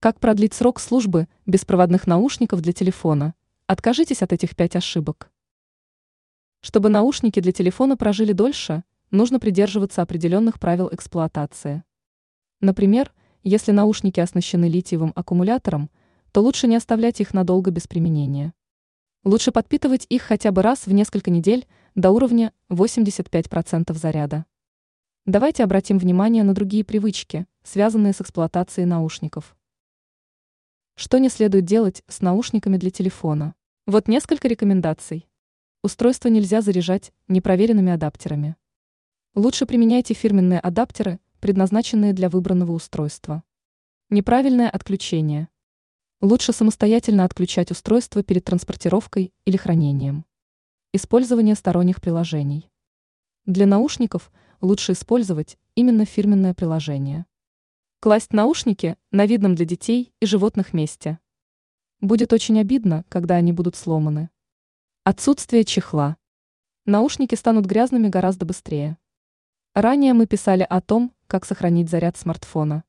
Как продлить срок службы беспроводных наушников для телефона? Откажитесь от этих пять ошибок. Чтобы наушники для телефона прожили дольше, нужно придерживаться определенных правил эксплуатации. Например, если наушники оснащены литиевым аккумулятором, то лучше не оставлять их надолго без применения. Лучше подпитывать их хотя бы раз в несколько недель до уровня 85% заряда. Давайте обратим внимание на другие привычки, связанные с эксплуатацией наушников. Что не следует делать с наушниками для телефона? Вот несколько рекомендаций. Устройство нельзя заряжать непроверенными адаптерами. Лучше применяйте фирменные адаптеры, предназначенные для выбранного устройства. Неправильное отключение. Лучше самостоятельно отключать устройство перед транспортировкой или хранением. Использование сторонних приложений. Для наушников лучше использовать именно фирменное приложение. Класть наушники на видном для детей и животных месте. Будет очень обидно, когда они будут сломаны. Отсутствие чехла. Наушники станут грязными гораздо быстрее. Ранее мы писали о том, как сохранить заряд смартфона.